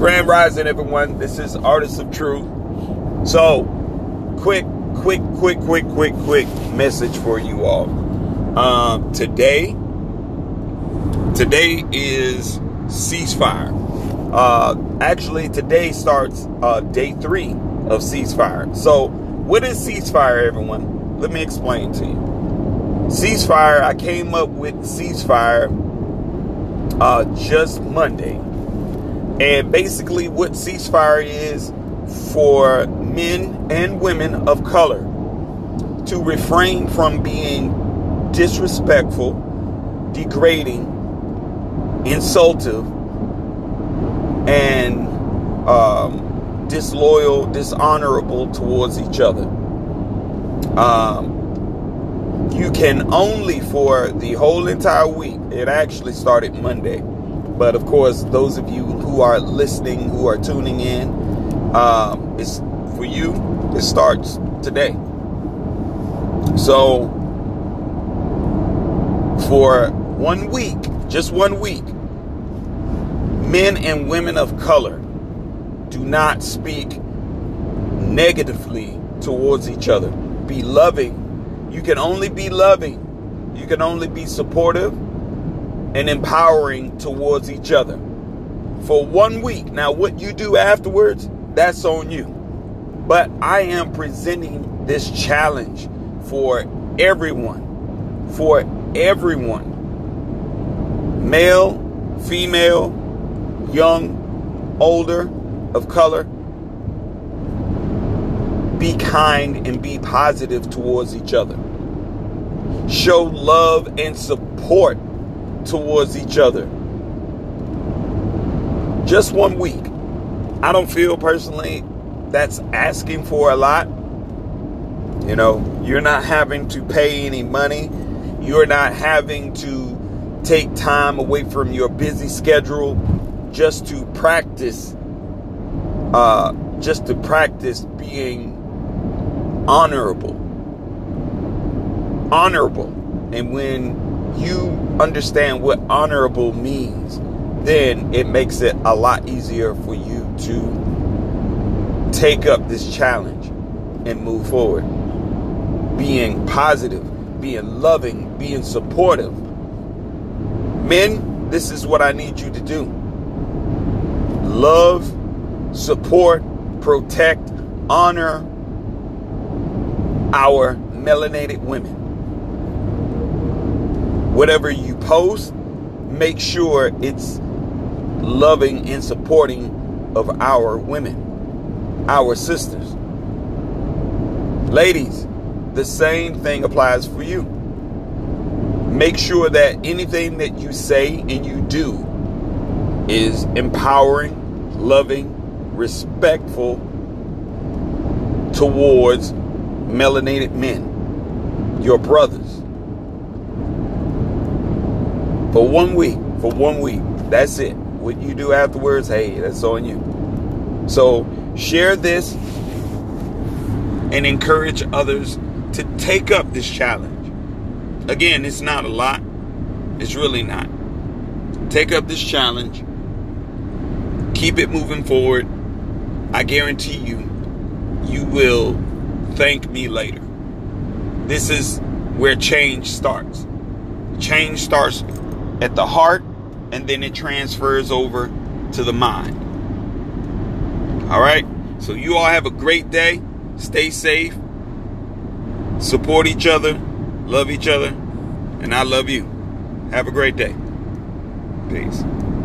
Grand Rising, everyone. This is Artists of Truth. So, quick, quick, quick, quick, quick, quick message for you all. Um, today, today is ceasefire. Uh, actually, today starts uh, day three of ceasefire. So, what is ceasefire, everyone? Let me explain to you. Ceasefire, I came up with ceasefire uh, just Monday. And basically, what ceasefire is for men and women of color to refrain from being disrespectful, degrading, insultive, and um, disloyal, dishonorable towards each other. Um, you can only for the whole entire week. It actually started Monday. But of course, those of you who are listening, who are tuning in, um, it's for you, it starts today. So, for one week, just one week, men and women of color do not speak negatively towards each other. Be loving you can only be loving, you can only be supportive and empowering towards each other for one week. Now, what you do afterwards, that's on you. But I am presenting this challenge for everyone, for everyone male, female, young, older, of color be kind and be positive towards each other. Show love and support towards each other. Just one week. I don't feel personally that's asking for a lot. You know, you're not having to pay any money. You're not having to take time away from your busy schedule just to practice uh just to practice being honorable. Honorable. And when you understand what honorable means, then it makes it a lot easier for you to take up this challenge and move forward. Being positive, being loving, being supportive. Men, this is what I need you to do love, support, protect, honor, our melanated women. Whatever you post, make sure it's loving and supporting of our women, our sisters. Ladies, the same thing applies for you. Make sure that anything that you say and you do is empowering, loving, respectful towards melanated men, your brothers. For one week, for one week, that's it. What you do afterwards, hey, that's on you. So share this and encourage others to take up this challenge. Again, it's not a lot. It's really not. Take up this challenge. Keep it moving forward. I guarantee you, you will thank me later. This is where change starts. Change starts at the heart and then it transfers over to the mind. All right? So you all have a great day. Stay safe. Support each other. Love each other. And I love you. Have a great day. Peace.